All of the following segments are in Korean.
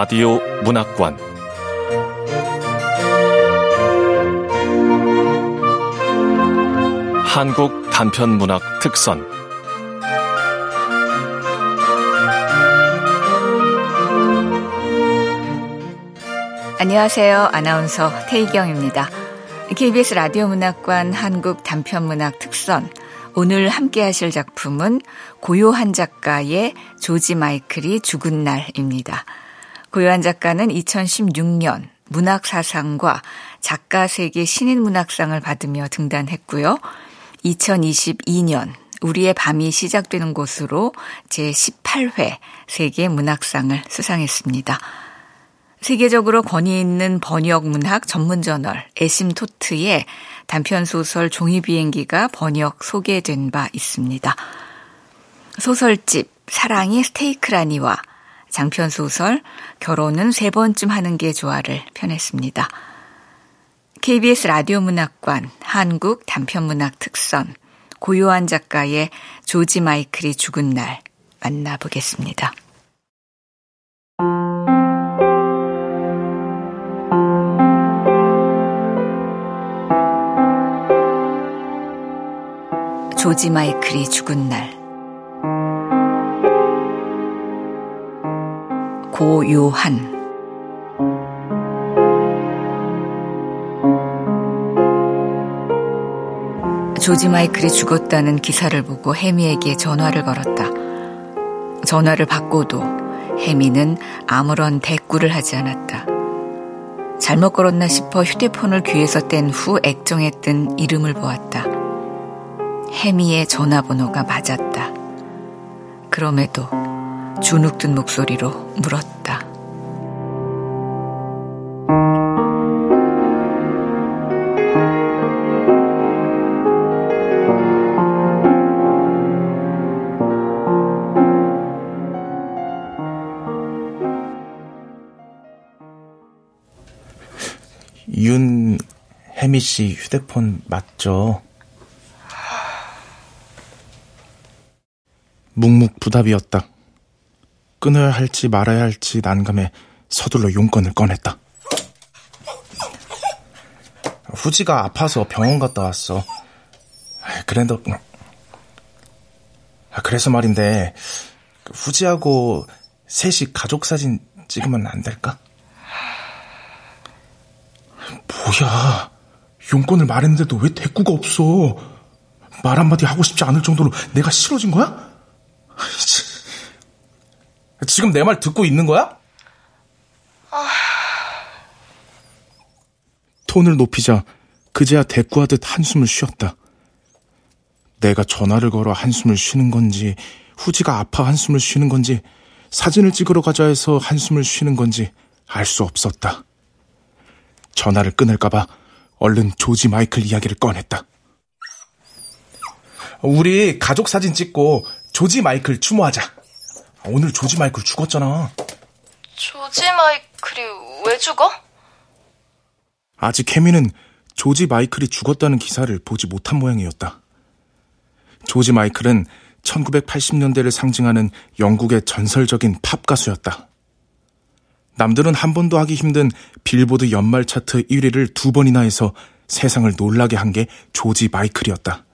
라디오 문학관 한국 단편 문학 특선 안녕하세요. 아나운서 태희경입니다. KBS 라디오 문학관 한국 단편 문학 특선 오늘 함께 하실 작품은 고요한 작가의 조지 마이클이 죽은 날입니다. 고요한 작가는 2016년 문학사상과 작가 세계 신인 문학상을 받으며 등단했고요. 2022년 우리의 밤이 시작되는 곳으로 제18회 세계 문학상을 수상했습니다. 세계적으로 권위 있는 번역 문학 전문 저널 에심 토트에 단편 소설 종이 비행기가 번역 소개된 바 있습니다. 소설집 사랑이 스테이크라니와 장편 소설 결혼은 세 번쯤 하는 게 좋아를 펴냈습니다. KBS 라디오 문학관 한국 단편 문학 특선 고요한 작가의 조지 마이클이 죽은 날 만나보겠습니다. 조지 마이클이 죽은 날 고요한 조지 마이클이 죽었다는 기사를 보고 해미에게 전화를 걸었다. 전화를 받고도 해미는 아무런 대꾸를 하지 않았다. 잘못 걸었나 싶어 휴대폰을 귀에서 뗀 후 액정했던 이름을 보았다. 해미의 전화번호가 맞았다. 그럼에도 주눅든 목소리로 물었다. 씨 휴대폰 맞죠? 묵묵부답이었다. 끊어야 할지 말아야 할지 난감해 서둘러 용건을 꺼냈다. 후지가 아파서 병원 갔다 왔어. 그래도 아, 그래서 말인데 후지하고 셋이 가족 사진 찍으면 안 될까? 뭐야? 용건을 말했는데도 왜 대꾸가 없어? 말 한마디 하고 싶지 않을 정도로 내가 싫어진 거야? 지금 내 말 듣고 있는 거야? 아... 톤을 높이자 그제야 대꾸하듯 한숨을 쉬었다. 내가 전화를 걸어 한숨을 쉬는 건지, 후지가 아파 한숨을 쉬는 건지, 사진을 찍으러 가자 해서 한숨을 쉬는 건지 알 수 없었다. 전화를 끊을까봐 얼른 조지 마이클 이야기를 꺼냈다. 우리 가족 사진 찍고 조지 마이클 추모하자. 오늘 조지 마이클 죽었잖아. 조지 마이클이 왜 죽어? 아직 케미는 조지 마이클이 죽었다는 기사를 보지 못한 모양이었다. 조지 마이클은 1980년대를 상징하는 영국의 전설적인 팝 가수였다. 남들은 한 번도 하기 힘든 빌보드 연말 차트 1위를 두 번이나 해서 세상을 놀라게 한 게 조지 마이클이었다.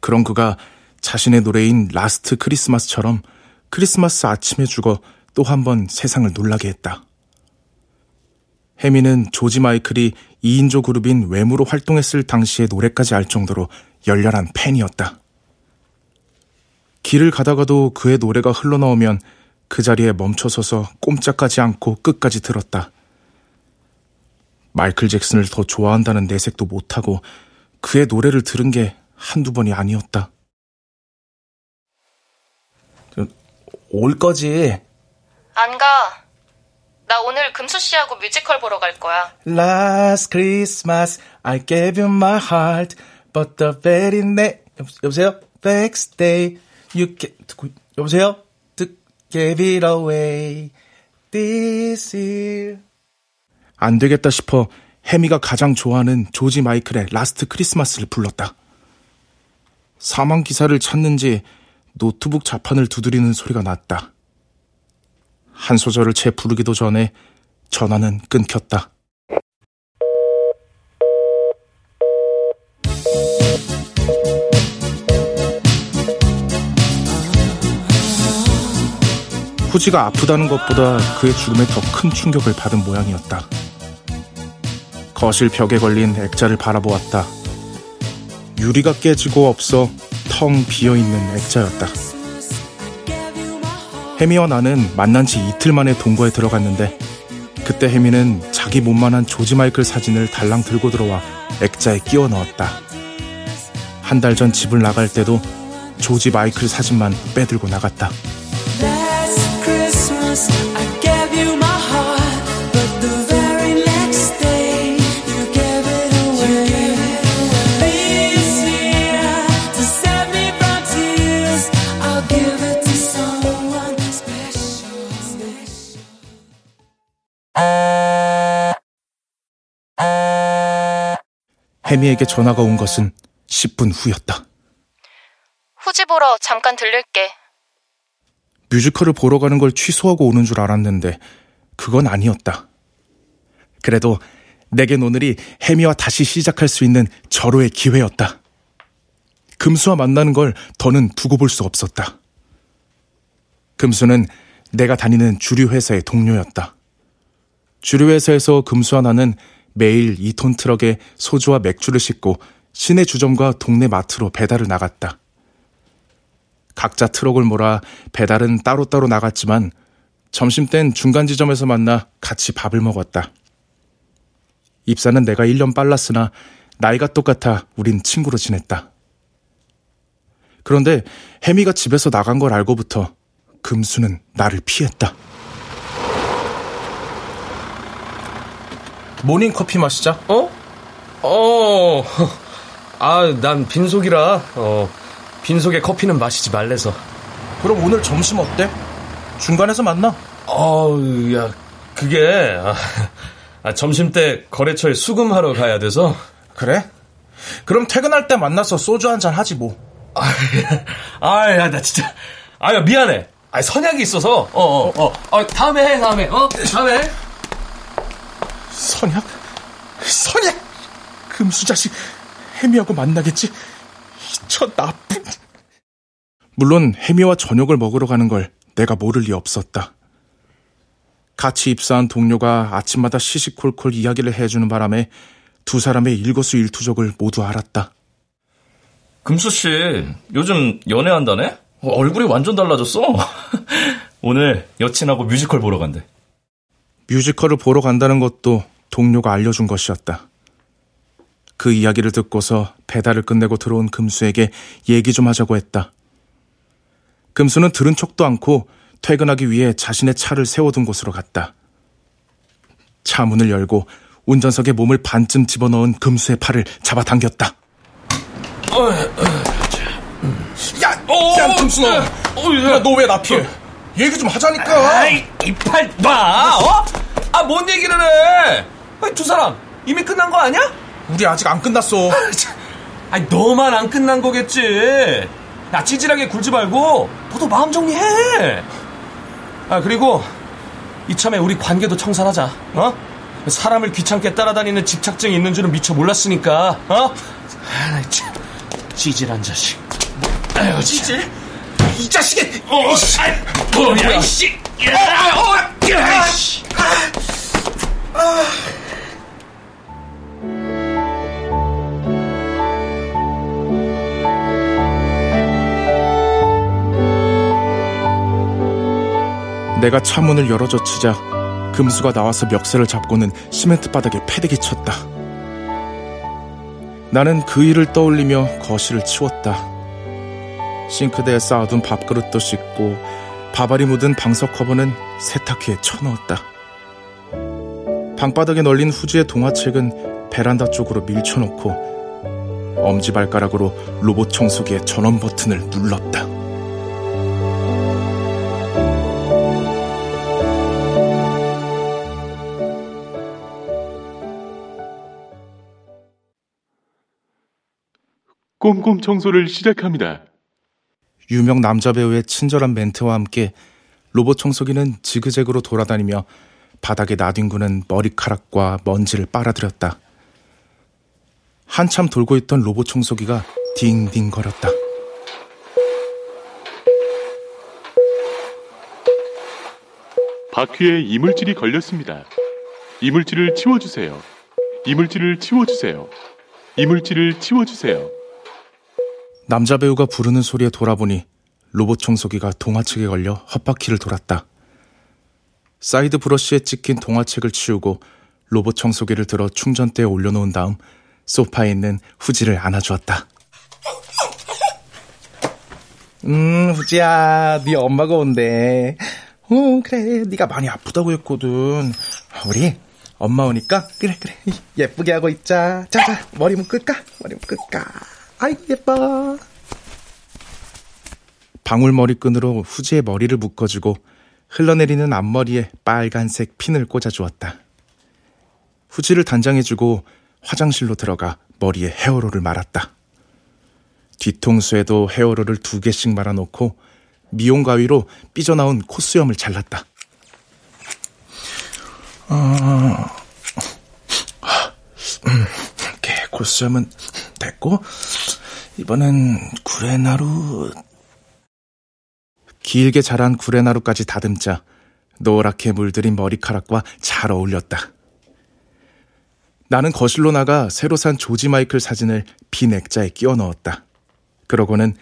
그런 그가 자신의 노래인 라스트 크리스마스처럼 크리스마스 아침에 죽어 또 한 번 세상을 놀라게 했다. 해미는 조지 마이클이 2인조 그룹인 Wham으로 활동했을 당시의 노래까지 알 정도로 열렬한 팬이었다. 길을 가다가도 그의 노래가 흘러나오면 그 자리에 멈춰서서 꼼짝하지 않고 끝까지 들었다. 마이클 잭슨을 더 좋아한다는 내색도 못하고 그의 노래를 들은 게 한두 번이 아니었다. 올 거지? 안 가. 나 오늘 금수 씨하고 뮤지컬 보러 갈 거야. Last Christmas I gave you my heart, but the very next 여보세요? Next day you get 여보세요? Gave it away this year. 안 되겠다 싶어 해미가 가장 좋아하는 조지 마이클의 라스트 크리스마스를 불렀다. 사망 기사를 찾는지 노트북 자판을 두드리는 소리가 났다. 한 소절을 채 부르기도 전에 전화는 끊겼다. 후지가 아프다는 것보다 그의 죽음에 더 큰 충격을 받은 모양이었다. 거실 벽에 걸린 액자를 바라보았다. 유리가 깨지고 없어 텅 비어있는 액자였다. 해미와 나는 만난 지 이틀 만에 동거에 들어갔는데 그때 해미는 자기 몸만한 조지 마이클 사진을 달랑 들고 들어와 액자에 끼워 넣었다. 한 달 전 집을 나갈 때도 조지 마이클 사진만 빼들고 나갔다. 해미에게 전화가 온 것은 10분 후였다. 후지 보러 잠깐 들릴게. 뮤지컬을 보러 가는 걸 취소하고 오는 줄 알았는데 그건 아니었다. 그래도 내겐 오늘이 해미와 다시 시작할 수 있는 절호의 기회였다. 금수와 만나는 걸 더는 두고 볼 수 없었다. 금수는 내가 다니는 주류 회사의 동료였다. 주류 회사에서 금수와 나는 매일 2톤 트럭에 소주와 맥주를 싣고 시내 주점과 동네 마트로 배달을 나갔다. 각자 트럭을 몰아 배달은 따로따로 나갔지만 점심 땐 중간 지점에서 만나 같이 밥을 먹었다. 입사는 내가 1년 빨랐으나 나이가 똑같아 우린 친구로 지냈다. 그런데 해미가 집에서 나간 걸 알고부터 금수는 나를 피했다. 모닝 커피 마시자. 어? 어. 아, 난 빈속이라. 어. 빈속에 커피는 마시지 말래서. 그럼 오늘 점심 어때? 중간에서 만나. 어우, 야, 그게 아, 아, 점심 때 거래처에 수금하러 가야 돼서. 그래? 그럼 퇴근할 때 만나서 소주 한 잔 하지 뭐. 아, 야, 나 진짜. 아, 야, 미안해. 아, 선약이 있어서. 어, 어, 어. 어 다음에 해, 다음에. 어, 다음에. 해. 선약? 선약! 금수 자식 해미하고 만나겠지? 저 나쁜... 물론 해미와 저녁을 먹으러 가는 걸 내가 모를 리 없었다. 같이 입사한 동료가 아침마다 시시콜콜 이야기를 해주는 바람에 두 사람의 일거수일투족을 모두 알았다. 금수 씨, 요즘 연애한다네? 얼굴이 완전 달라졌어. 오늘 여친하고 뮤지컬 보러 간대. 뮤지컬을 보러 간다는 것도 동료가 알려준 것이었다. 그 이야기를 듣고서 배달을 끝내고 들어온 금수에게 얘기 좀 하자고 했다. 금수는 들은 척도 않고 퇴근하기 위해 자신의 차를 세워둔 곳으로 갔다. 차 문을 열고 운전석에 몸을 반쯤 집어넣은 금수의 팔을 잡아당겼다. 야, 어, 야, 금수야, 어, 너왜 나 피해? 얘기 좀 하자니까. 아이, 이팔 봐, 어? 아, 뭔 얘기를 해? 두 사람 이미 끝난 거 아니야? 우리 아직 안 끝났어. 아니 너만 안 끝난 거겠지. 야 찌질하게 굴지 말고 너도 마음 정리해. 아 그리고 이참에 우리 관계도 청산하자. 어? 사람을 귀찮게 따라다니는 집착증이 있는 줄은 미처 몰랐으니까. 어? 아, 참, 찌질한 자식. 아유, 찌질? 이 자식이! 어, 뭐야, 이씨! 야, 어, 야, 씨! 아. 내가 차문을 열어젖히자 금수가 나와서 멱살을 잡고는 시멘트 바닥에 패대기 쳤다. 나는 그 일을 떠올리며 거실을 치웠다. 싱크대에 쌓아둔 밥그릇도 씻고 밥알이 묻은 방석 커버는 세탁기에 쳐넣었다. 방바닥에 널린 후지의 동화책은 베란다 쪽으로 밀쳐놓고 엄지발가락으로 로봇 청소기의 전원 버튼을 눌렀다. 꼼꼼 청소를 시작합니다. 유명 남자 배우의 친절한 멘트와 함께 로봇 청소기는 지그재그로 돌아다니며 바닥에 나뒹구는 머리카락과 먼지를 빨아들였다. 한참 돌고 있던 로봇 청소기가 딩딩거렸다. 바퀴에 이물질이 걸렸습니다. 이물질을 치워주세요. 이물질을 치워주세요. 이물질을 치워주세요. 남자 배우가 부르는 소리에 돌아보니 로봇 청소기가 동화책에 걸려 헛바퀴를 돌았다. 사이드 브러쉬에 찍힌 동화책을 치우고 로봇 청소기를 들어 충전대에 올려놓은 다음 소파에 있는 후지를 안아주었다. 음, 후지야, 네 엄마가 온대. 어, 그래, 네가 많이 아프다고 했거든. 우리 엄마 오니까 그래 그래 예쁘게 하고 있자. 자자 머리 묶을까? 머리 묶을까? 아이 예뻐. 방울 머리끈으로 후지의 머리를 묶어주고 흘러내리는 앞머리에 빨간색 핀을 꽂아주었다. 후지를 단장해주고 화장실로 들어가 머리에 헤어롤을 말았다. 뒤통수에도 헤어롤을 두 개씩 말아놓고 미용 가위로 삐져나온 콧수염을 잘랐다. 어, 음, 이렇게 콧수염은 됐고 이번엔 구레나루 길게 자란 구레나루까지 다듬자 노랗게 물들인 머리카락과 잘 어울렸다. 나는 거실로 나가 새로 산 조지 마이클 사진을 빈 액자에 끼워 넣었다. 그러고는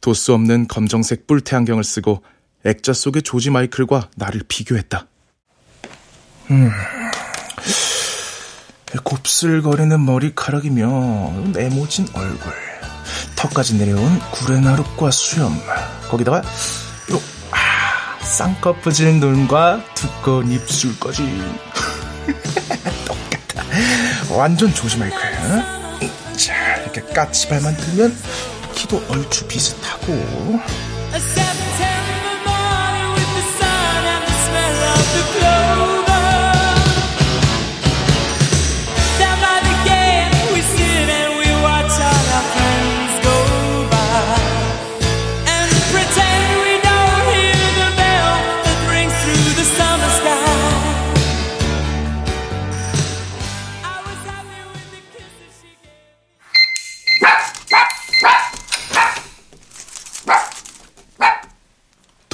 도수 없는 검정색 뿔테 안경을 쓰고 액자 속의 조지 마이클과 나를 비교했다. 음, 곱슬거리는 머리카락이며 네모진 얼굴, 턱까지 내려온 구레나룻과 수염, 거기다가 요 아, 쌍꺼풀진 눈과 두꺼운 입술까지 똑같다. 완전 마이클. 자, 이렇게 까치발만 들면 키도 얼추 비슷하고.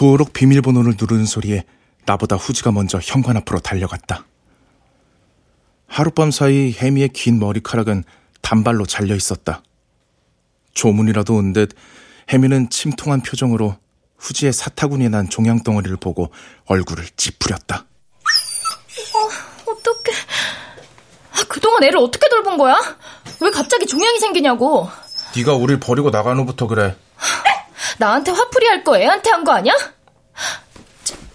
도록 비밀번호를 누르는 소리에 나보다 후지가 먼저 현관 앞으로 달려갔다. 하룻밤 사이 해미의 긴 머리카락은 단발로 잘려 있었다. 조문이라도 온 듯 해미는 침통한 표정으로 후지의 사타구니에 난 종양 덩어리를 보고 얼굴을 찌푸렸다. 어, 어떡해. 아, 그동안 애를 어떻게 돌본 거야? 왜 갑자기 종양이 생기냐고. 네가 우릴 버리고 나간 후부터 그래. 나한테 화풀이 할 거 애한테 한 거 아니야?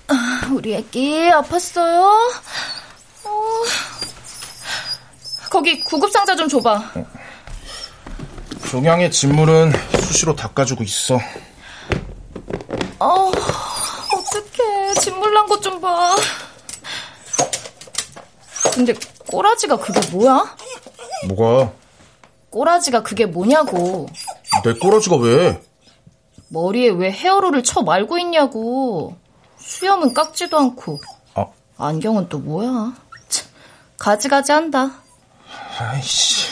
아, 우리 애기 아팠어요? 어... 거기 구급상자 좀 줘봐. 종양의 진물은 수시로 닦아주고 있어. 어, 어떡해. 진물 난 것 좀 봐. 근데 꼬라지가 그게 뭐야? 뭐가? 꼬라지가 그게 뭐냐고. 내 꼬라지가 왜? 머리에 왜 헤어롤을 쳐 말고 있냐고. 수염은 깎지도 않고. 어? 안경은 또 뭐야? 참, 가지가지 한다. 아이씨.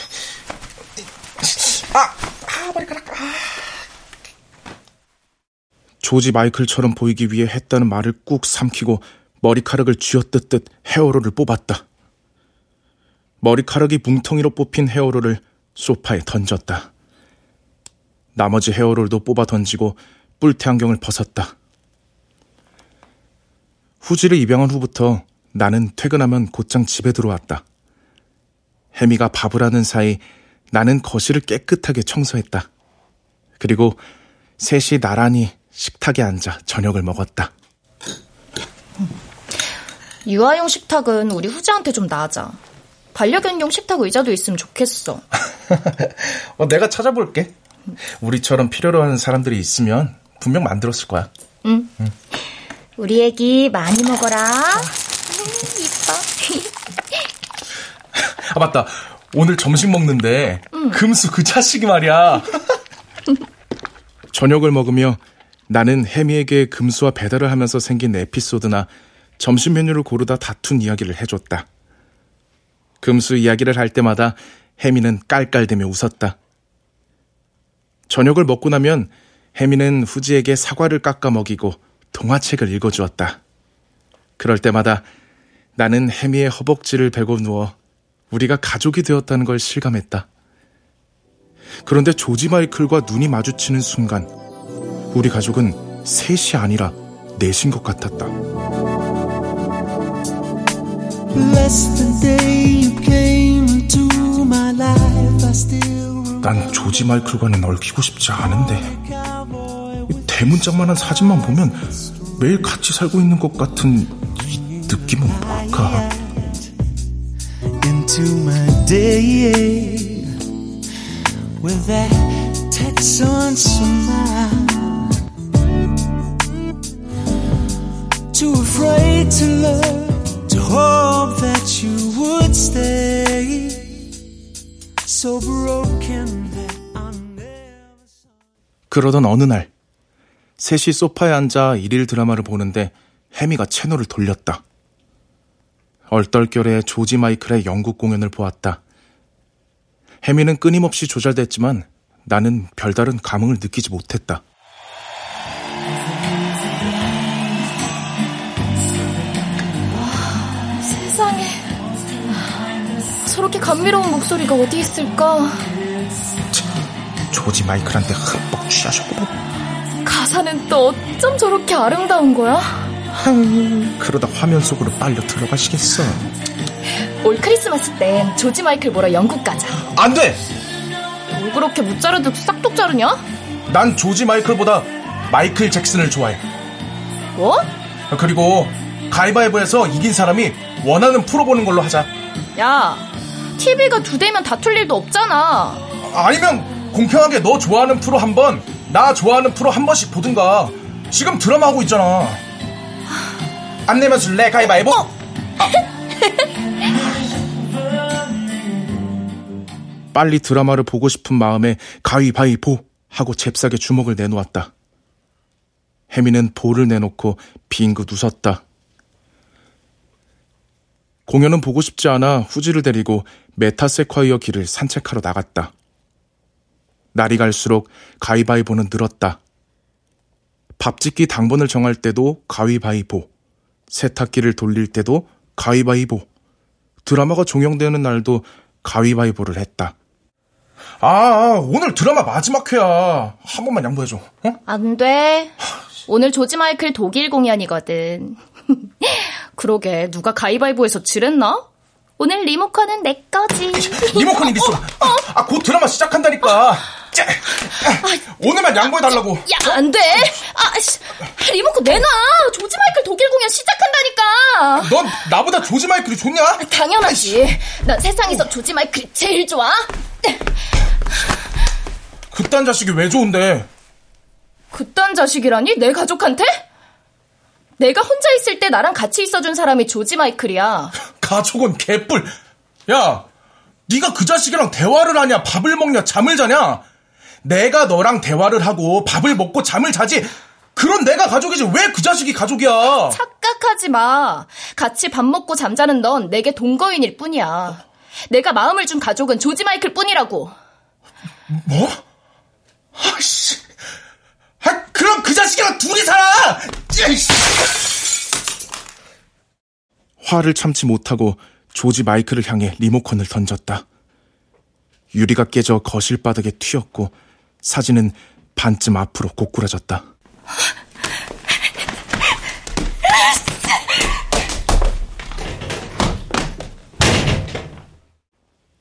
아! 아, 머리카락. 아. 조지 마이클처럼 보이기 위해 했다는 말을 꾹 삼키고 머리카락을 쥐어뜯듯 헤어롤을 뽑았다. 머리카락이 뭉텅이로 뽑힌 헤어롤을 소파에 던졌다. 나머지 헤어롤도 뽑아 던지고 뿔테 안경을 벗었다. 후지를 입양한 후부터 나는 퇴근하면 곧장 집에 들어왔다. 해미가 밥을 하는 사이 나는 거실을 깨끗하게 청소했다. 그리고 셋이 나란히 식탁에 앉아 저녁을 먹었다. 유아용 식탁은 우리 후지한테 좀 놔자. 반려견용 식탁 의자도 있으면 좋겠어. 어, 내가 찾아볼게. 우리처럼 필요로 하는 사람들이 있으면 분명 만들었을 거야. 응. 응. 우리 애기 많이 먹어라. 음, 이뻐. 아 맞다. 오늘 점심 먹는데 응. 금수 그 자식이 말이야. 저녁을 먹으며 나는 혜미에게 금수와 배달을 하면서 생긴 에피소드나 점심 메뉴를 고르다 다툰 이야기를 해줬다. 금수 이야기를 할 때마다 혜미는 깔깔대며 웃었다. 저녁을 먹고 나면 혜미는 후지에게 사과를 깎아 먹이고 동화책을 읽어주었다. 그럴 때마다 나는 혜미의 허벅지를 베고 누워 우리가 가족이 되었다는 걸 실감했다. 그런데 조지 마이클과 눈이 마주치는 순간 우리 가족은 셋이 아니라 넷인 것 같았다. 난 조지 마이클과는 얽히고 싶지 않은데 대문짝만한 사진만 보면 매일 같이 살고 있는 것 같은 이 느낌은 뭘까? Too afraid to love, to hope that you would stay. 그러던 어느 날. 셋이 소파에 앉아 일일 드라마를 보는데 해미가 채널을 돌렸다. 얼떨결에 조지 마이클의 영국 공연을 보았다. 해미는 끊임없이 조절됐지만 나는 별다른 감흥을 느끼지 못했다. 저렇게 감미로운 목소리가 어디 있을까? 조지 마이클한테 흠뻑 취하셨고 가사는 또 어쩜 저렇게 아름다운 거야? 그러다 화면 속으로 빨려 들어가시겠어. 올 크리스마스 땐 조지 마이클 보러 영국 가자. 안 돼! 뭘 그렇게 무자르듯 싹둑 자르냐? 난 조지 마이클보다 마이클 잭슨을 좋아해. 뭐? 그리고 가위바위보에서 이긴 사람이 원하는 프로 보는 걸로 하자. 야, TV가 두 대면 다툴 일도 없잖아. 아니면 공평하게 너 좋아하는 프로 한 번, 나 좋아하는 프로 한 번씩 보든가. 지금 드라마 하고 있잖아. 안 내면 줄래 가위바위보? 어. 아. 빨리 드라마를 보고 싶은 마음에 가위바위보 하고 잽싸게 주먹을 내놓았다. 혜미는 볼을 내놓고 빙긋 웃었다. 공연은 보고 싶지 않아 후지를 데리고 메타세콰이어 길을 산책하러 나갔다. 날이 갈수록 가위바위보는 늘었다. 밥짓기 당번을 정할 때도 가위바위보, 세탁기를 돌릴 때도 가위바위보, 드라마가 종영되는 날도 가위바위보를 했다. 아, 오늘 드라마 마지막 회야. 한 번만 양보해줘. 어? 안 돼. 오늘 조지 마이클 독일 공연이거든. 그러게 누가 가위바위보에서 지랬나? 오늘 리모컨은 내 거지. 리모컨이 있어. 아, 아, 곧 드라마 시작한다니까. 짜, 아, 오늘만 양보해달라고. 야, 안 돼. 아, 리모컨 내놔. 조지 마이클 독일 공연 시작한다니까. 넌 나보다 조지 마이클이 좋냐? 당연하지. 난 세상에서 조지 마이클이 제일 좋아. 그딴 자식이 왜 좋은데? 그딴 자식이라니? 내 가족한테? 내가 혼자 있을 때 나랑 같이 있어준 사람이 조지 마이클이야. 가족은 개뿔. 야, 네가 그 자식이랑 대화를 하냐, 밥을 먹냐, 잠을 자냐? 내가 너랑 대화를 하고 밥을 먹고 잠을 자지. 그런 내가 가족이지 왜 그 자식이 가족이야? 착각하지 마. 같이 밥 먹고 잠자는 넌 내게 동거인일 뿐이야. 내가 마음을 준 가족은 조지 마이클 뿐이라고. 뭐? 아씨. 아, 그럼 그 자식이랑 둘이 살아! 화를 참지 못하고 조지 마이클을 향해 리모컨을 던졌다. 유리가 깨져 거실 바닥에 튀었고 사진은 반쯤 앞으로 고꾸라졌다.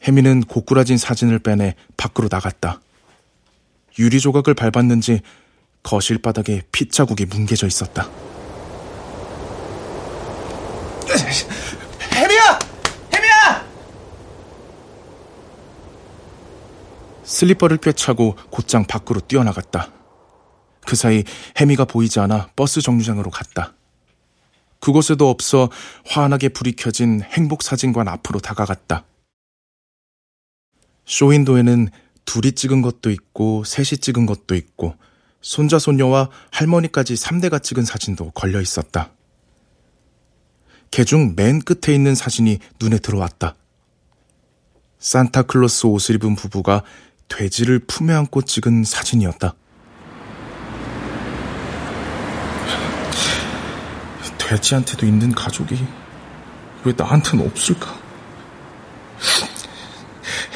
혜미는 고꾸라진 사진을 빼내 밖으로 나갔다. 유리 조각을 밟았는지 거실 바닥에 핏자국이 뭉개져 있었다. 혜미야! 혜미야! 슬리퍼를 꿰차고 곧장 밖으로 뛰어나갔다. 그 사이 혜미가 보이지 않아 버스 정류장으로 갔다. 그곳에도 없어 환하게 불이 켜진 행복사진관 앞으로 다가갔다. 쇼윈도에는 둘이 찍은 것도 있고 셋이 찍은 것도 있고 손자, 손녀와 할머니까지 3대가 찍은 사진도 걸려 있었다. 개중 맨 끝에 있는 사진이 눈에 들어왔다. 산타클로스 옷을 입은 부부가 돼지를 품에 안고 찍은 사진이었다. 돼지한테도 있는 가족이 왜 나한테는 없을까?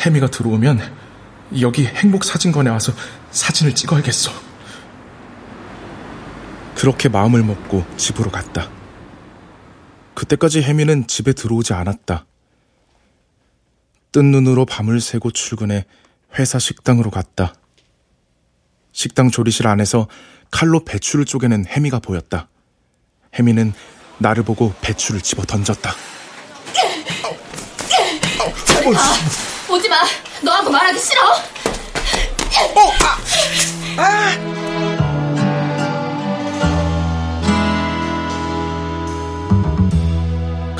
혜미가 들어오면 여기 행복 사진관에 와서 사진을 찍어야겠어. 그렇게 마음을 먹고 집으로 갔다. 그때까지 혜미는 집에 들어오지 않았다. 뜬 눈으로 밤을 새고 출근해 회사 식당으로 갔다. 식당 조리실 안에서 칼로 배추를 쪼개는 혜미가 보였다. 혜미는 나를 보고 배추를 집어 던졌다. 저리 가. 오지 마. 너하고 말하기 싫어.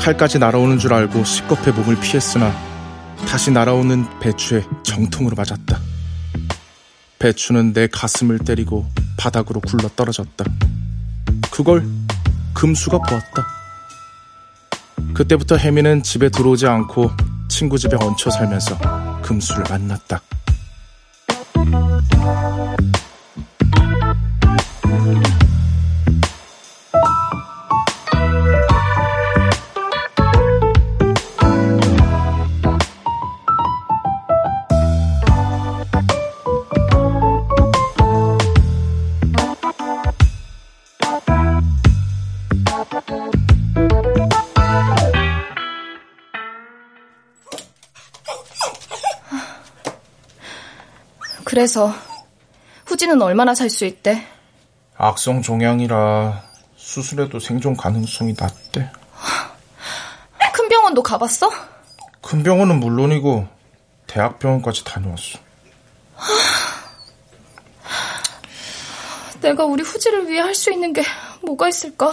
칼까지 날아오는 줄 알고 시겁해 몸을 피했으나 다시 날아오는 배추에 정통으로 맞았다. 배추는 내 가슴을 때리고 바닥으로 굴러 떨어졌다. 그걸 금수가 보았다. 그때부터 혜미는 집에 들어오지 않고 친구 집에 얹혀 살면서 금수를 만났다. 그래서 후지는 얼마나 살 수 있대? 악성 종양이라 수술해도 생존 가능성이 낮대. 큰 병원도 가봤어? 큰 병원은 물론이고 대학병원까지 다녀왔어. 내가 우리 후지를 위해 할 수 있는 게 뭐가 있을까?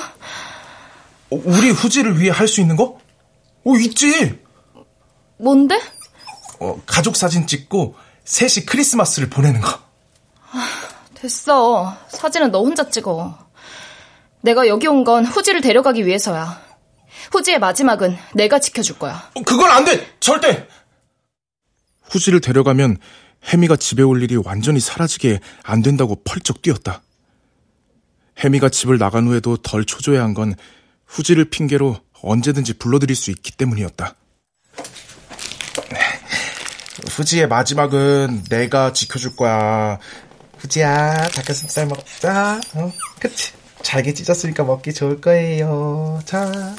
어, 우리 후지를 위해 할 수 있는 거? 어, 있지. 뭔데? 어, 가족 사진 찍고 셋이 크리스마스를 보내는 거. 됐어. 사진은 너 혼자 찍어. 내가 여기 온 건 후지를 데려가기 위해서야. 후지의 마지막은 내가 지켜줄 거야. 어, 그건 안 돼! 절대! 후지를 데려가면 혜미가 집에 올 일이 완전히 사라지게 안 된다고 펄쩍 뛰었다. 혜미가 집을 나간 후에도 덜 초조해한 건 후지를 핑계로 언제든지 불러들일 수 있기 때문이었다. 후지의 마지막은 내가 지켜줄 거야. 후지야, 닭가슴살 먹자. 어, 그치? 잘게 찢었으니까 먹기 좋을 거예요. 자.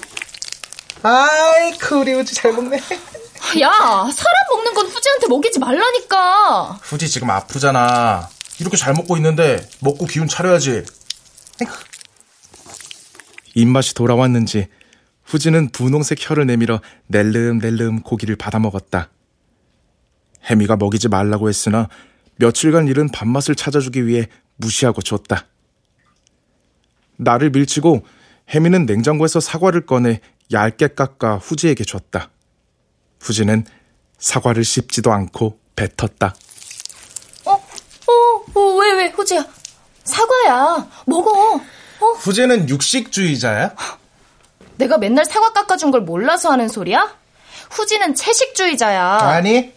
아이쿠, 우리 후지 잘 먹네. 야, 사람 먹는 건 후지한테 먹이지 말라니까. 후지 지금 아프잖아. 이렇게 잘 먹고 있는데 먹고 기운 차려야지. 아이고. 입맛이 돌아왔는지 후지는 분홍색 혀를 내밀어 낼름낼름 고기를 받아 먹었다. 해미가 먹이지 말라고 했으나 며칠간 잃은 밥맛을 찾아주기 위해 무시하고 줬다. 나를 밀치고 해미는 냉장고에서 사과를 꺼내 얇게 깎아 후지에게 줬다. 후지는 사과를 씹지도 않고 뱉었다. 어, 어, 어, 왜, 왜, 후지야. 사과야. 먹어. 어? 후지는 육식주의자야? 내가 맨날 사과 깎아준 걸 몰라서 하는 소리야? 후지는 채식주의자야. 아니,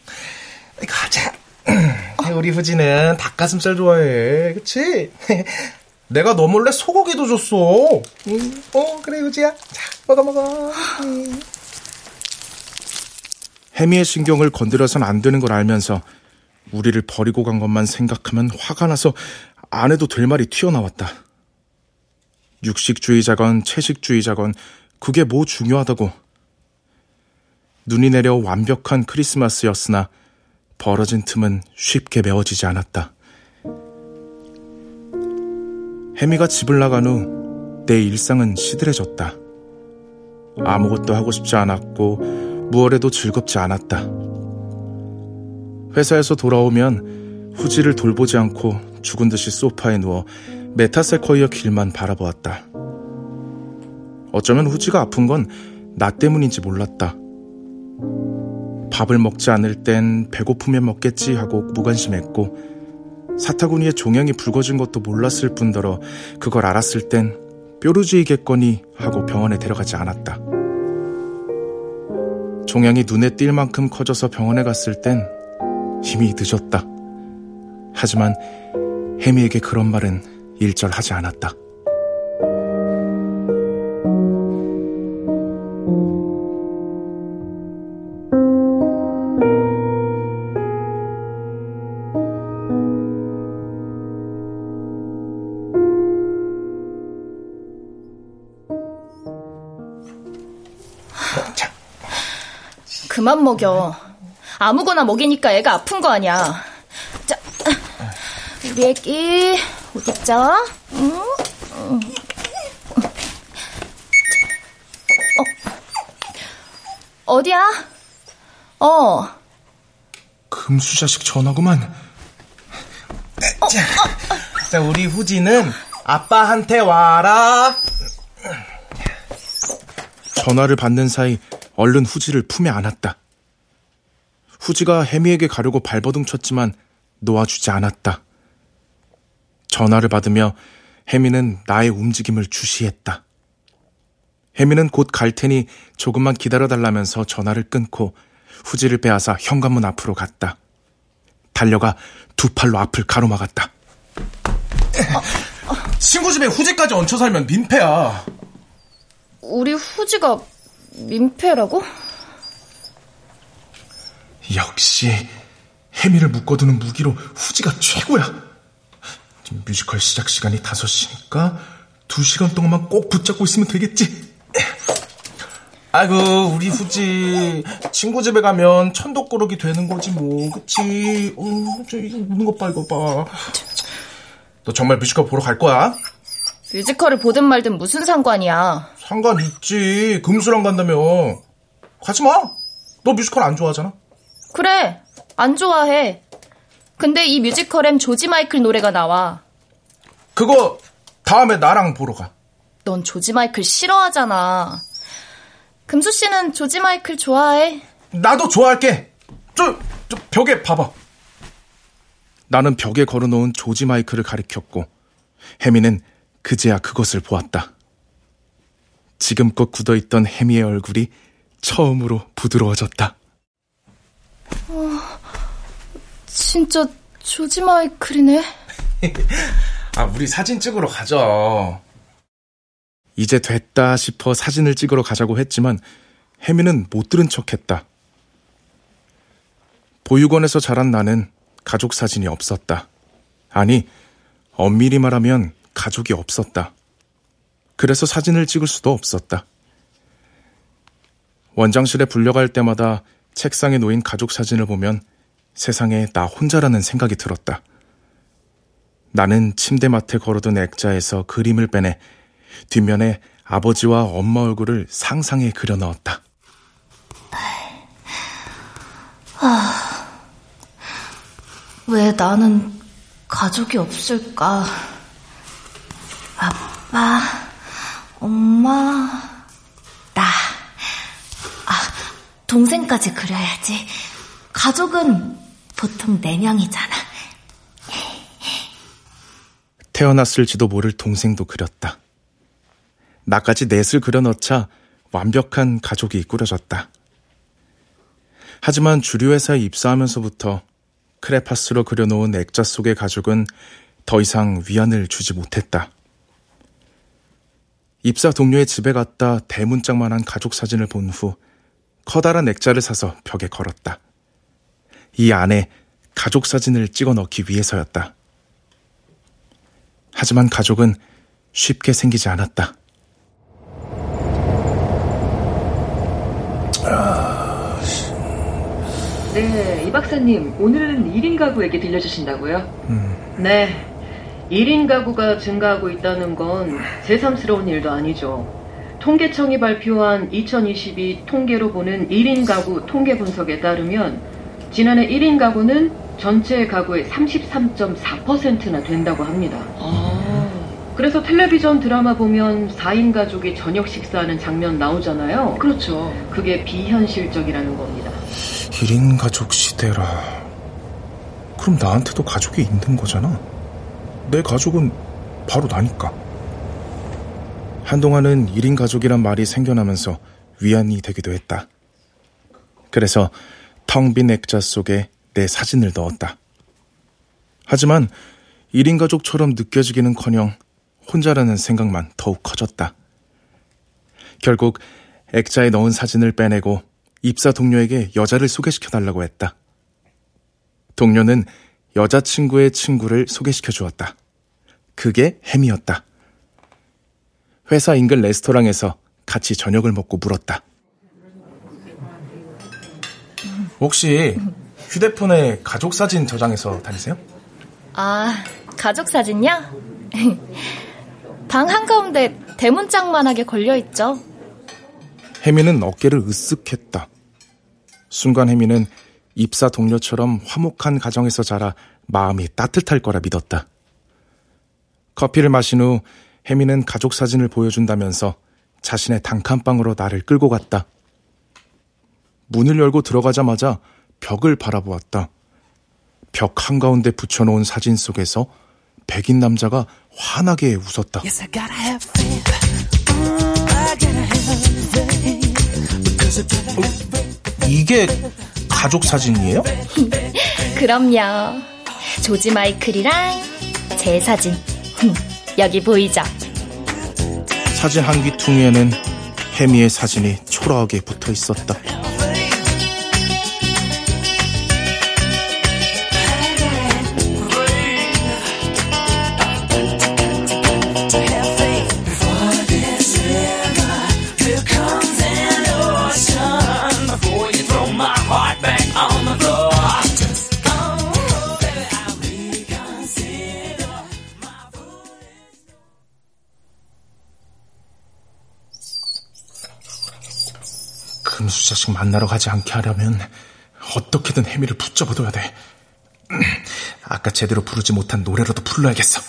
가자. 우리 후지는 닭가슴살 좋아해. 그치? 내가 너 몰래 소고기도 줬어. 음, 어, 그래, 후지야. 자, 먹어, 먹어. 음. 해미의 신경을 건드려선 안 되는 걸 알면서 우리를 버리고 간 것만 생각하면 화가 나서 안 해도 될 말이 튀어나왔다. 육식주의자건 채식주의자건 그게 뭐 중요하다고. 눈이 내려 완벽한 크리스마스였으나 벌어진 틈은 쉽게 메워지지 않았다. 해미가 집을 나간 후 내 일상은 시들해졌다. 아무것도 하고 싶지 않았고 무얼해도 즐겁지 않았다. 회사에서 돌아오면 후지를 돌보지 않고 죽은 듯이 소파에 누워 메타세쿼이아 길만 바라보았다. 어쩌면 후지가 아픈 건 나 때문인지 몰랐다. 밥을 먹지 않을 땐 배고프면 먹겠지 하고 무관심했고 사타구니에 종양이 불거진 것도 몰랐을 뿐더러 그걸 알았을 땐 뾰루지이겠거니 하고 병원에 데려가지 않았다. 종양이 눈에 띌 만큼 커져서 병원에 갔을 땐 이미 늦었다. 하지만 혜미에게 그런 말은 일절 하지 않았다. 그만 먹여. 아무거나 먹이니까 애가 아픈 거 아니야. 자, 우리 애기 옷 입자. 응? 응. 어. 어디야? 어. 금수 자식 전화구만. 자, 자, 우리 후지는 아빠한테 와라. 전화를 받는 사이 얼른 후지를 품에 안았다. 후지가 해미에게 가려고 발버둥 쳤지만 놓아주지 않았다. 전화를 받으며 해미는 나의 움직임을 주시했다. 해미는 곧 갈 테니 조금만 기다려달라면서 전화를 끊고 후지를 빼앗아 현관문 앞으로 갔다. 달려가 두 팔로 앞을 가로막았다. 친구 집에 후지까지 얹혀 살면 민폐야. 우리 후지가 민폐라고? 역시 해미를 묶어두는 무기로 후지가 최고야. 뮤지컬 시작 시간이 5시니까 2시간 동안만 꼭 붙잡고 있으면 되겠지. 아이고 우리 후지. 친구 집에 가면 천독거룩이 되는 거지 뭐. 그치? 어, 저 이거 우는 것봐 이거 봐너 정말 뮤지컬 보러 갈 거야? 뮤지컬을 보든 말든 무슨 상관이야? 상관 있지. 금수랑 간다며. 가지마. 너 뮤지컬 안 좋아하잖아 그래 안 좋아해 근데 이 뮤지컬엔 조지 마이클 노래가 나와 그거 다음에 나랑 보러 가 넌 조지 마이클 싫어하잖아 금수 씨는 조지 마이클 좋아해? 나도 좋아할게. 저, 저 벽에 봐봐. 나는 벽에 걸어놓은 조지 마이클을 가리켰고 해미는 그제야 그것을 보았다. 지금껏 굳어있던 해미의 얼굴이 처음으로 부드러워졌다. 어, 진짜 조지 마이클이네. 아, 우리 사진 찍으러 가자. 이제 됐다 싶어 사진을 찍으러 가자고 했지만 혜미는 못 들은 척 했다. 보육원에서 자란 나는 가족 사진이 없었다. 아니, 엄밀히 말하면 가족이 없었다. 그래서 사진을 찍을 수도 없었다. 원장실에 불려갈 때마다 책상에 놓인 가족 사진을 보면 세상에 나 혼자라는 생각이 들었다. 나는 침대맡에 걸어둔 액자에서 그림을 빼내 뒷면에 아버지와 엄마 얼굴을 상상해 그려 넣었다. 아, 왜 나는 가족이 없을까? 아빠, 엄마, 나. 아, 동생까지 그려야지. 가족은 보통 4명이잖아. 태어났을지도 모를 동생도 그렸다. 나까지 넷을 그려넣자 완벽한 가족이 꾸려졌다. 하지만 주류 회사에 입사하면서부터 크레파스로 그려놓은 액자 속의 가족은 더 이상 위안을 주지 못했다. 입사 동료의 집에 갔다 대문짝만한 가족 사진을 본 후 커다란 액자를 사서 벽에 걸었다. 이 안에 가족 사진을 찍어 넣기 위해서였다. 하지만 가족은 쉽게 생기지 않았다. 네, 이 박사님, 오늘은 1인 가구에게 들려주신다고요? 음. 네. 1인 가구가 증가하고 있다는 건 새삼스러운 일도 아니죠. 통계청이 발표한 2022 통계로 보는 1인 가구 통계 분석에 따르면 지난해 1인 가구는 전체 가구의 33.4%나 된다고 합니다. 아. 그래서 텔레비전 드라마 보면 4인 가족이 저녁 식사하는 장면 나오잖아요. 그렇죠. 그게 비현실적이라는 겁니다. 1인 가족 시대라. 그럼 나한테도 가족이 있는 거잖아. 내 가족은 바로 나니까. 한동안은 1인 가족이란 말이 생겨나면서 위안이 되기도 했다. 그래서 텅 빈 액자 속에 내 사진을 넣었다. 하지만 1인 가족처럼 느껴지기는 커녕 혼자라는 생각만 더욱 커졌다. 결국 액자에 넣은 사진을 빼내고 입사 동료에게 여자를 소개시켜 달라고 했다. 동료는 여자친구의 친구를 소개시켜 주었다. 그게 햄이었다. 회사 인근 레스토랑에서 같이 저녁을 먹고 물었다. 혹시 휴대폰에 가족 사진 저장해서 다니세요? 아, 가족 사진요? 방 한가운데 대문짝만하게 걸려있죠. 혜미는 어깨를 으쓱했다. 순간 혜미는 입사 동료처럼 화목한 가정에서 자라 마음이 따뜻할 거라 믿었다. 커피를 마신 후 혜미는 가족 사진을 보여준다면서 자신의 단칸방으로 나를 끌고 갔다. 문을 열고 들어가자마자 벽을 바라보았다. 벽 한가운데 붙여놓은 사진 속에서 백인 남자가 환하게 웃었다. 어, 이게 가족 사진이에요? 그럼요. 조지 마이클이랑 제 사진. 여기 보이죠? 사진 한 귀퉁이에는 해미의 사진이 초라하게 붙어 있었다. 금수 자식 만나러 가지 않게 하려면 어떻게든 해미를 붙잡아둬야 돼. 아까 제대로 부르지 못한 노래라도 불러야겠어.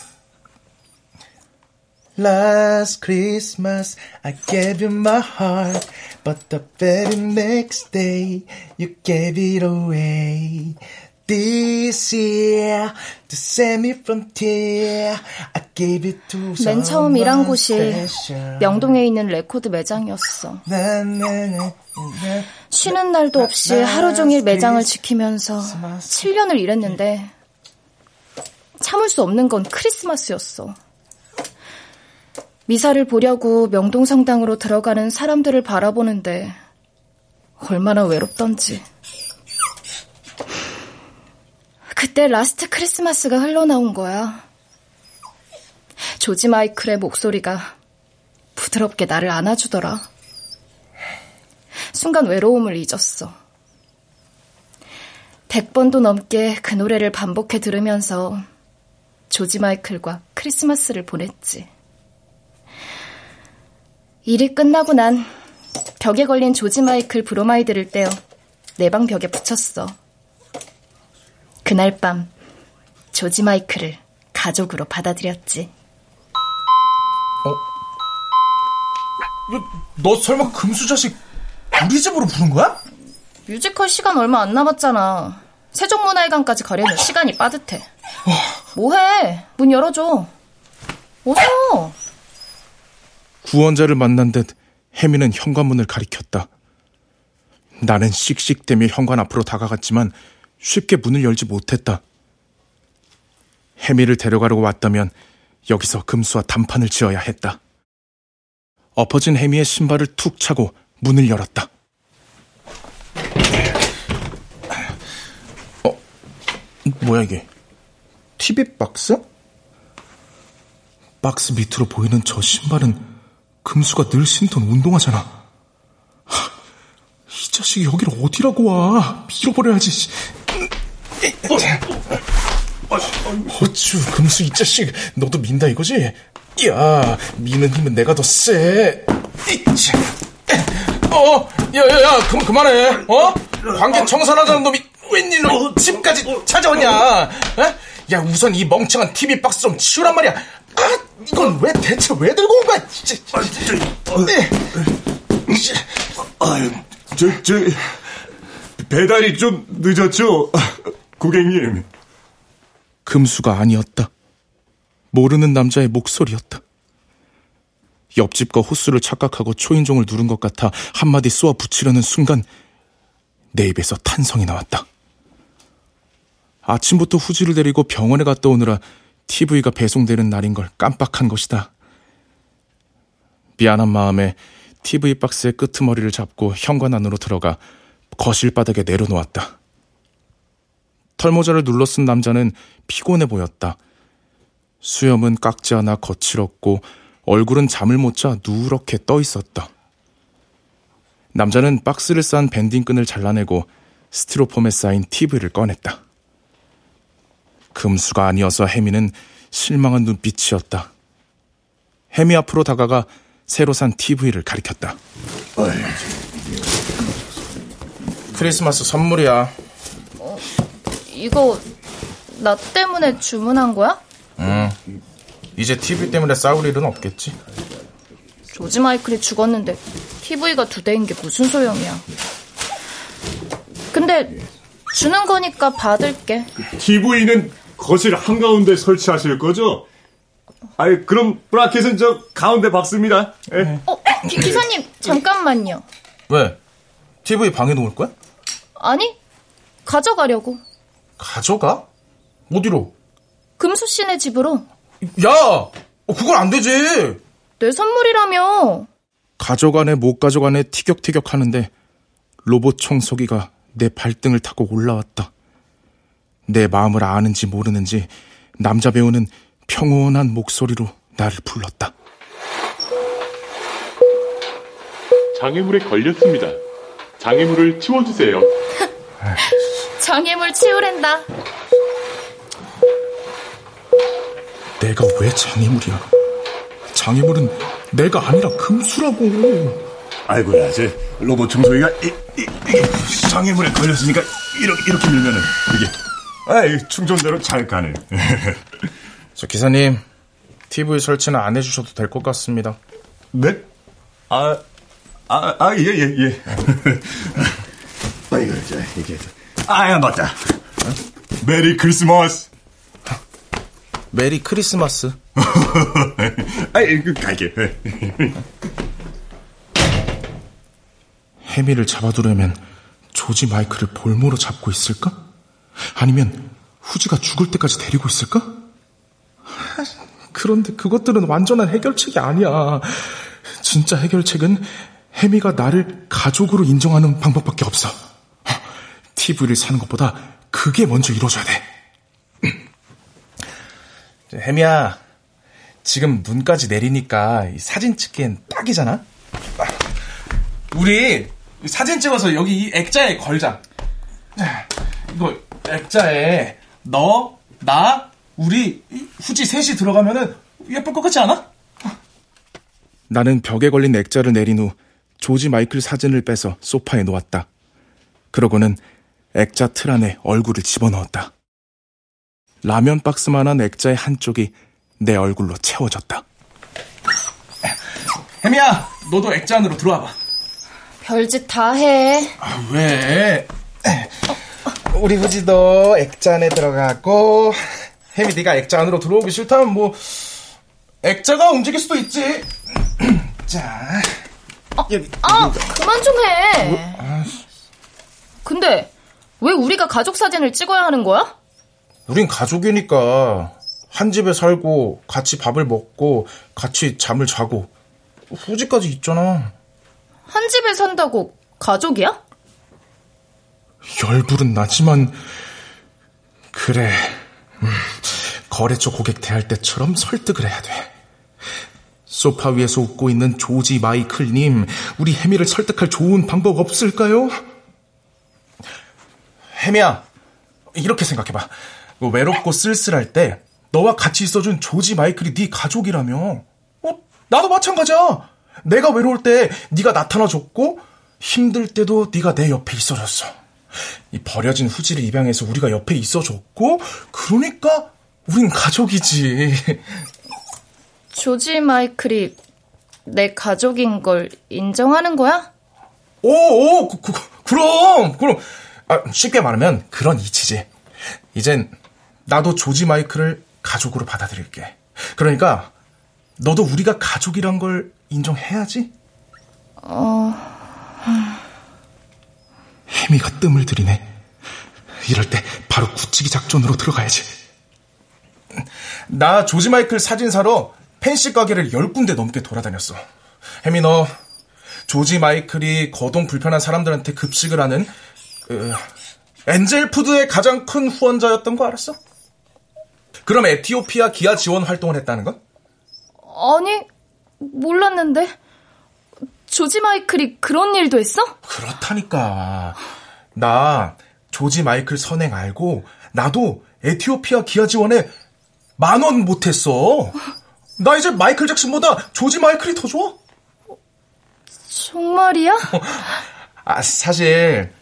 Last Christmas I gave you my heart But the very next day you gave it away This year from tear I gave it to 맨 처음 일한 곳이 명동에 있는 레코드 매장이었어. 쉬는 날도 없이 하루 종일 매장을 지키면서 7년을 일했는데 참을 수 없는 건 크리스마스였어. 미사를 보려고 명동 성당으로 들어가는 사람들을 바라보는데 얼마나 외롭던지. 그때 라스트 크리스마스가 흘러나온 거야. 조지 마이클의 목소리가 부드럽게 나를 안아주더라. 순간 외로움을 잊었어. 백 번도 넘게 그 노래를 반복해 들으면서 조지 마이클과 크리스마스를 보냈지. 일이 끝나고 난 벽에 걸린 조지 마이클 브로마이드를 떼어 내 방 벽에 붙였어. 그날 밤 조지 마이클을 가족으로 받아들였지. 어? 너, 너 설마 금수 자식 우리 집으로 부른 거야? 뮤지컬 시간 얼마 안 남았잖아. 세종문화회관까지 가려면 시간이 빠듯해. 뭐해? 문 열어줘. 어서. 구원자를 만난 듯 혜미는 현관문을 가리켰다. 나는 씩씩대며 현관 앞으로 다가갔지만 쉽게 문을 열지 못했다. 혜미를 데려가려고 왔다면 여기서 금수와 단판을 지어야 했다. 엎어진 혜미의 신발을 툭 차고 문을 열었다. 어, 뭐야 이게? TV 박스? 박스 밑으로 보이는 저 신발은 금수가 늘 신던 운동화잖아. 이 자식이 여기를 어디라고 와? 밀어버려야지. 어쭈, 금수 이 자식, 너도 민다 이거지? 야, 미는 힘은 내가 더 세. 어, 야, 야, 야, 그, 그만해. 어? 관계 청산하자는 놈이 웬일로 집까지 찾아오냐? 어? 야, 우선 이 멍청한 TV 박스 좀 치우란 말이야. 아, 이건 왜 대체 왜 들고 온 거야? 진짜. 네. 아유, 저, 저, 배달이 좀 늦었죠? 고객님. 금수가 아니었다. 모르는 남자의 목소리였다. 옆집과 호수를 착각하고 초인종을 누른 것 같아 한마디 쏘아 붙이려는 순간 내 입에서 탄성이 나왔다. 아침부터 후지를 데리고 병원에 갔다 오느라 TV가 배송되는 날인 걸 깜빡한 것이다. 미안한 마음에 TV 박스의 끄트머리를 잡고 현관 안으로 들어가 거실 바닥에 내려놓았다. 털모자를 눌러 쓴 남자는 피곤해 보였다. 수염은 깎지 않아 거칠었고 얼굴은 잠을 못 자 누렇게 떠 있었다. 남자는 박스를 싼 밴딩끈을 잘라내고 스티로폼에 쌓인 TV를 꺼냈다. 금수가 아니어서 해미는 실망한 눈빛이었다. 해미 앞으로 다가가 새로 산 TV를 가리켰다. 크리스마스 선물이야. 어, 이거 나 때문에 주문한 거야? 응. 이제 TV 때문에 싸울 일은 없겠지. 조지 마이클이 죽었는데 TV가 두 대인 게 무슨 소용이야. 근데 주는 거니까 받을게. TV는 거실 한가운데 설치하실 거죠? 아이, 그럼 브라켓은 저 가운데 박습니다. 예. 어, 기, 기사님, 잠깐만요. 왜? TV 방에 놓을 거야? 아니, 가져가려고. 가져가? 어디로? 금수 씨네 집으로. 야! 어, 그건 안 되지! 내 선물이라며. 가져가네, 못 가져가네, 티격태격 하는데, 로봇 청소기가 내 발등을 타고 올라왔다. 내 마음을 아는지 모르는지, 남자 배우는 평온한 목소리로 나를 불렀다. 장애물에 걸렸습니다. 장애물을 치워주세요. 장애물 치우랜다. 내가 왜 장애물이야? 장애물은 내가 아니라 금수라고. 아이고야, 제 로봇 청소기가 이, 이, 이 장애물에 걸렸으니까 이렇게, 이렇게 밀면은 이게 아이 충전대로 잘 가네. 저 기사님, TV 설치는 안 해주셔도 될 것 같습니다. 네? 아, 아, 아, 예, 예, 예. 아이고, 자, 이게. 아, 야, 맞다. 메리 크리스마스. 메리 크리스마스. 아이, 그, 갈게. 해미를 잡아두려면 조지 마이클을 볼모로 잡고 있을까? 아니면 후지가 죽을 때까지 데리고 있을까? 그런데 그것들은 완전한 해결책이 아니야. 진짜 해결책은 해미가 나를 가족으로 인정하는 방법밖에 없어. TV를 사는 것보다 그게 먼저 이루어져야 돼. 해미야, 지금 눈까지 내리니까 사진 찍기엔 딱이잖아? 우리 사진 찍어서 여기 이 액자에 걸자. 이거 액자에 너, 나, 우리 후지 셋이 들어가면은 예쁠 것 같지 않아? 나는 벽에 걸린 액자를 내린 후 조지 마이클 사진을 빼서 소파에 놓았다. 그러고는 액자 틀 안에 얼굴을 집어넣었다. 라면 박스만한 액자의 한쪽이 내 얼굴로 채워졌다. 혜미야, 너도 액자 안으로 들어와봐. 별짓 다 해. 아, 왜? 우리 후지도 액자 안에 들어가고 혜미 네가 액자 안으로 들어오기 싫다면 뭐 액자가 움직일 수도 있지. 자, 아, 아 그만 좀 해. 근데 왜 우리가 가족 사진을 찍어야 하는 거야? 우린 가족이니까 한 집에 살고 같이 밥을 먹고 같이 잠을 자고 후지까지 있잖아. 한 집에 산다고 가족이야? 열불은 나지만 그래 음, 거래처 고객 대할 때처럼 설득을 해야 돼. 소파 위에서 웃고 있는 조지 마이클님, 우리 해미를 설득할 좋은 방법 없을까요? 해미야, 이렇게 생각해봐. 외롭고 쓸쓸할 때 너와 같이 있어준 조지 마이클이 네 가족이라며. 어, 나도 마찬가지야. 내가 외로울 때 네가 나타나줬고 힘들 때도 네가 내 옆에 있어줬어. 이 버려진 후지를 입양해서 우리가 옆에 있어줬고 그러니까 우린 가족이지. 조지 마이클이 내 가족인 걸 인정하는 거야? 오, 오, 그, 그, 그럼, 그럼. 아, 쉽게 말하면 그런 이치지. 이젠 나도 조지 마이클을 가족으로 받아들일게. 그러니까 너도 우리가 가족이란 걸 인정해야지. 어... 혜미가 뜸을 들이네. 이럴 때 바로 굳히기 작전으로 들어가야지. 나 조지 마이클 사진 사러 펜시 가게를 열 군데 넘게 돌아다녔어. 혜미 너 조지 마이클이 거동 불편한 사람들한테 급식을 하는 그, 엔젤 푸드의 가장 큰 후원자였던 거 알았어? 그럼 에티오피아 기아 지원 활동을 했다는 건? 아니, 몰랐는데. 조지 마이클이 그런 일도 했어? 그렇다니까. 나 조지 마이클 선행 알고 나도 에티오피아 기아 지원에 만 원 못했어. 나 이제 마이클 잭슨보다 조지 마이클이 더 좋아. 정말이야? 아, 사실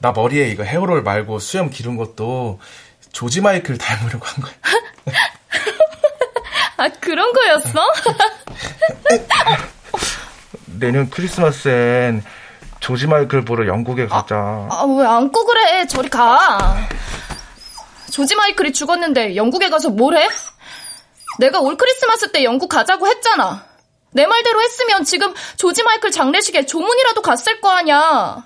나 머리에 이거 헤어롤 말고 수염 기른 것도 조지 마이클 닮으려고 한 거야. 아, 그런 거였어? 내년 크리스마스엔 조지 마이클 보러 영국에 가자. 아, 아왜 안고 그래? 저리 가. 조지 마이클이 죽었는데 영국에 가서 뭘 해? 내가 올 크리스마스 때 영국 가자고 했잖아. 내 말대로 했으면 지금 조지 마이클 장례식에 조문이라도 갔을 거 아니야.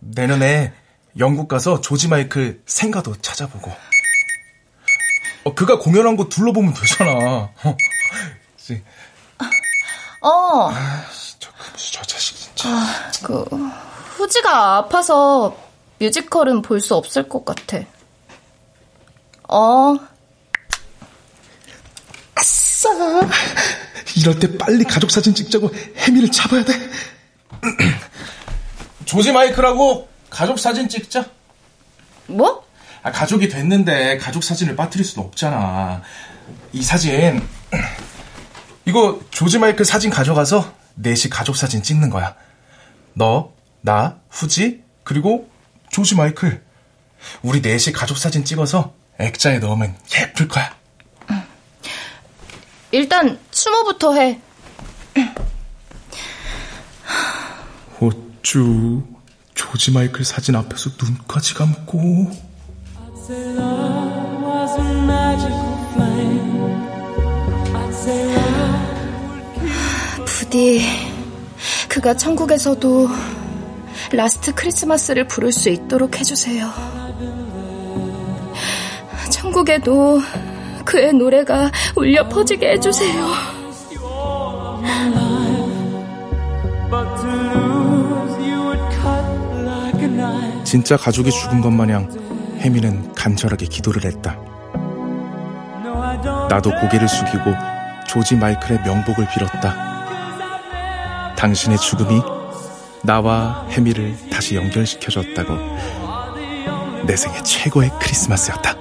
내년에 영국 가서 조지 마이클 생가도 찾아보고. 어, 그가 공연한 곳 둘러보면 되잖아. 어. 아, 저, 저 자식 진짜. 아, 그 후지가 아파서 뮤지컬은 볼 수 없을 것 같아. 어. 아싸! 이럴 때 빨리 가족 사진 찍자고 혜미를 잡아야 돼. 조지 마이클하고 가족 사진 찍자. 뭐? 아, 가족이 됐는데 가족 사진을 빠뜨릴 수는 없잖아. 이 사진 이거 조지 마이클 사진 가져가서 넷이 가족 사진 찍는 거야. 너, 나, 후지, 그리고 조지 마이클. 우리 넷이 가족 사진 찍어서 액자에 넣으면 예쁠 거야. 일단 추모부터 해. 어쭈 조지 마이클 사진 앞에서 눈까지 감고 부디 그가 천국에서도 Last Christmas를 부를 수 있도록 해주세요. 천국에도 그의 노래가 울려 퍼지게 해주세요. 진짜 가족이 죽은 것 마냥 혜미는 간절하게 기도를 했다. 나도 고개를 숙이고 조지 마이클의 명복을 빌었다. 당신의 죽음이 나와 혜미를 다시 연결시켜줬다고 내 생애 최고의 크리스마스였다.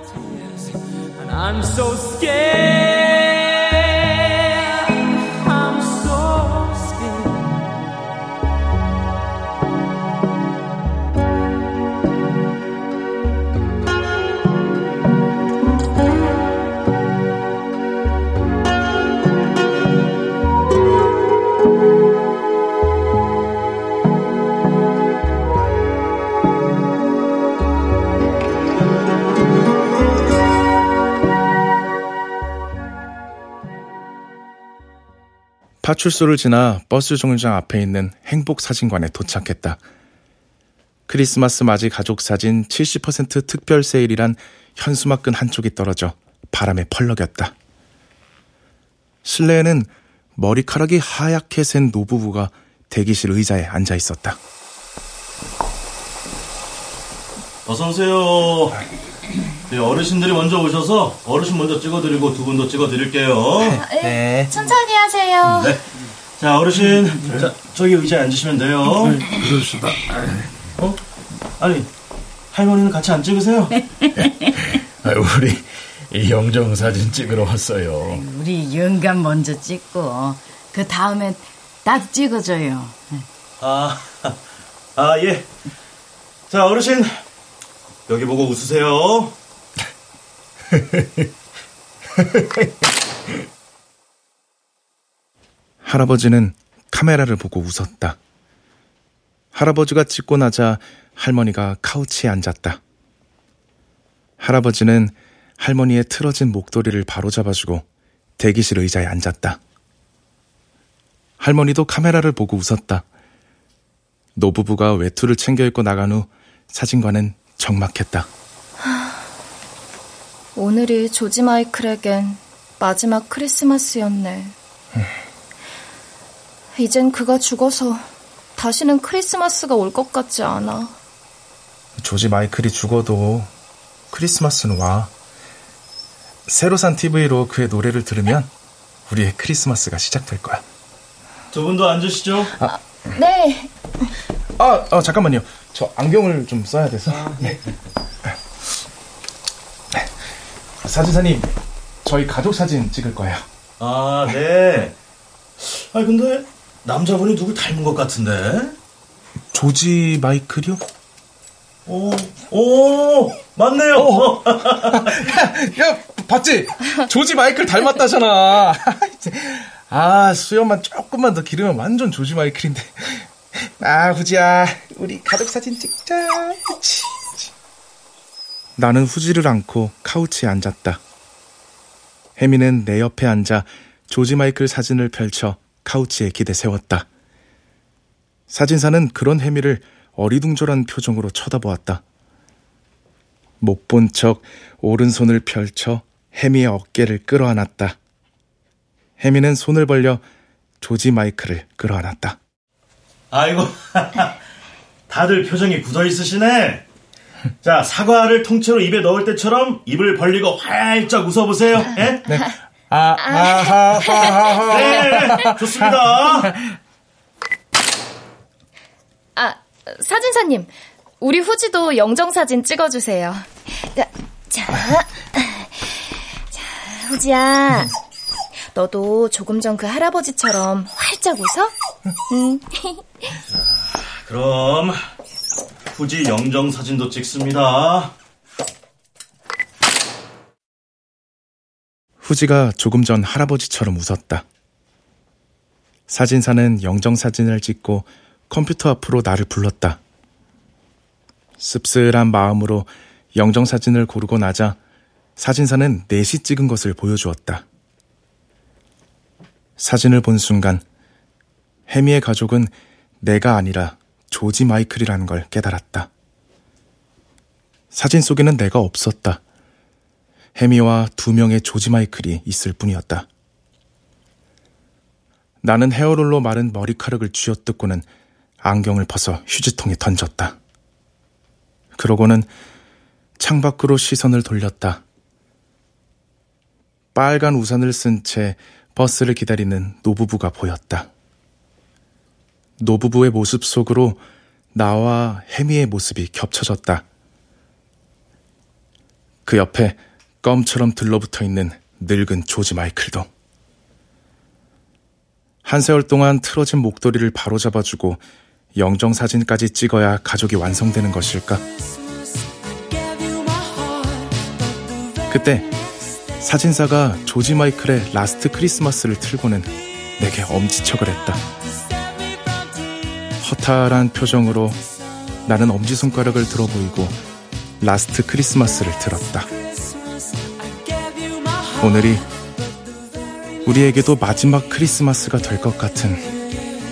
파출소를 지나 버스 정류장 앞에 있는 행복사진관에 도착했다. 크리스마스 맞이 가족 사진 70% 특별 세일이란 현수막 끈 한쪽이 떨어져 바람에 펄럭였다. 실내에는 머리카락이 하얗게 센 노부부가 대기실 의자에 앉아 있었다. 어서 오세요. 네, 어르신들이 먼저 오셔서 어르신 먼저 찍어드리고 두 분도 찍어드릴게요. 네. 네. 천천히 하세요. 네. 자, 어르신. 자, 저기 의자에 앉으시면 돼요. 네, 그러시다. 어? 아니, 할머니는 같이 안 찍으세요? 네. 아, 우리 이 영정 사진 찍으러 왔어요. 우리 영감 먼저 찍고 그 다음에 나도 찍어줘요. 아, 아 예. 자, 어르신 여기 보고 웃으세요. 할아버지는 카메라를 보고 웃었다. 할아버지가 찍고 나자 할머니가 카우치에 앉았다. 할아버지는 할머니의 틀어진 목도리를 바로잡아주고 대기실 의자에 앉았다. 할머니도 카메라를 보고 웃었다. 노부부가 외투를 챙겨 입고 나간 후 사진관은 적막했다. 오늘이 조지 마이클에겐 마지막 크리스마스였네. 이젠 그가 죽어서 다시는 크리스마스가 올 것 같지 않아. 조지 마이클이 죽어도 크리스마스는 와. 새로 산 TV로 그의 노래를 들으면 우리의 크리스마스가 시작될 거야. 두 분도 앉으시죠. 아, 네. 아, 아, 잠깐만요. 저 안경을 좀 써야 돼서. 네. 사진사님, 저희 가족 사진 찍을 거예요. 아, 네. 아, 근데 남자분이 누굴 닮은 것 같은데? 조지 마이클이요? 오, 오, 맞네요. 어. 야, 봤지? 조지 마이클 닮았다잖아. 아, 수염만 조금만 더 기르면 완전 조지 마이클인데. 아, 후지야, 우리 가족 사진 찍자. 치. 나는 후지를 안고 카우치에 앉았다. 혜미는 내 옆에 앉아 조지 마이클 사진을 펼쳐 카우치에 기대 세웠다. 사진사는 그런 혜미를 어리둥절한 표정으로 쳐다보았다. 못 본 척 오른손을 펼쳐 혜미의 어깨를 끌어안았다. 혜미는 손을 벌려 조지 마이클을 끌어안았다. 아이고, 다들 표정이 굳어 있으시네. 자, 사과를 통째로 입에 넣을 때처럼 입을 벌리고 활짝 웃어보세요. 예? 네. 아, 아, 하, 하, 하, 네, 좋습니다. 아, 사진사님, 우리 후지도 영정사진 찍어주세요. 자, 자, 후지야. 너도 조금 전 그 할아버지처럼 활짝 웃어? 응. 그럼 후지 영정 사진도 찍습니다. 후지가 조금 전 할아버지처럼 웃었다. 사진사는 영정 사진을 찍고 컴퓨터 앞으로 나를 불렀다. 씁쓸한 마음으로 영정 사진을 고르고 나자 사진사는 넷이 찍은 것을 보여주었다. 사진을 본 순간 해미의 가족은 내가 아니라 조지 마이클이라는 걸 깨달았다. 사진 속에는 내가 없었다. 해미와 두 명의 조지 마이클이 있을 뿐이었다. 나는 헤어롤로 마른 머리카락을 쥐어뜯고는 안경을 벗어 휴지통에 던졌다. 그러고는 창밖으로 시선을 돌렸다. 빨간 우산을 쓴 채 버스를 기다리는 노부부가 보였다. 노부부의 모습 속으로 나와 해미의 모습이 겹쳐졌다. 그 옆에 껌처럼 들러붙어 있는 늙은 조지 마이클도. 한 세월 동안 틀어진 목도리를 바로잡아주고 영정사진까지 찍어야 가족이 완성되는 것일까? 그때 사진사가 조지 마이클의 Last Christmas를 틀고는 내게 엄지척을 했다. 허탈한 표정으로 나는 엄지손가락을 들어 보이고 Last Christmas를 들었다. 오늘이 우리에게도 마지막 크리스마스가 될 것 같은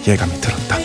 예감이 들었다.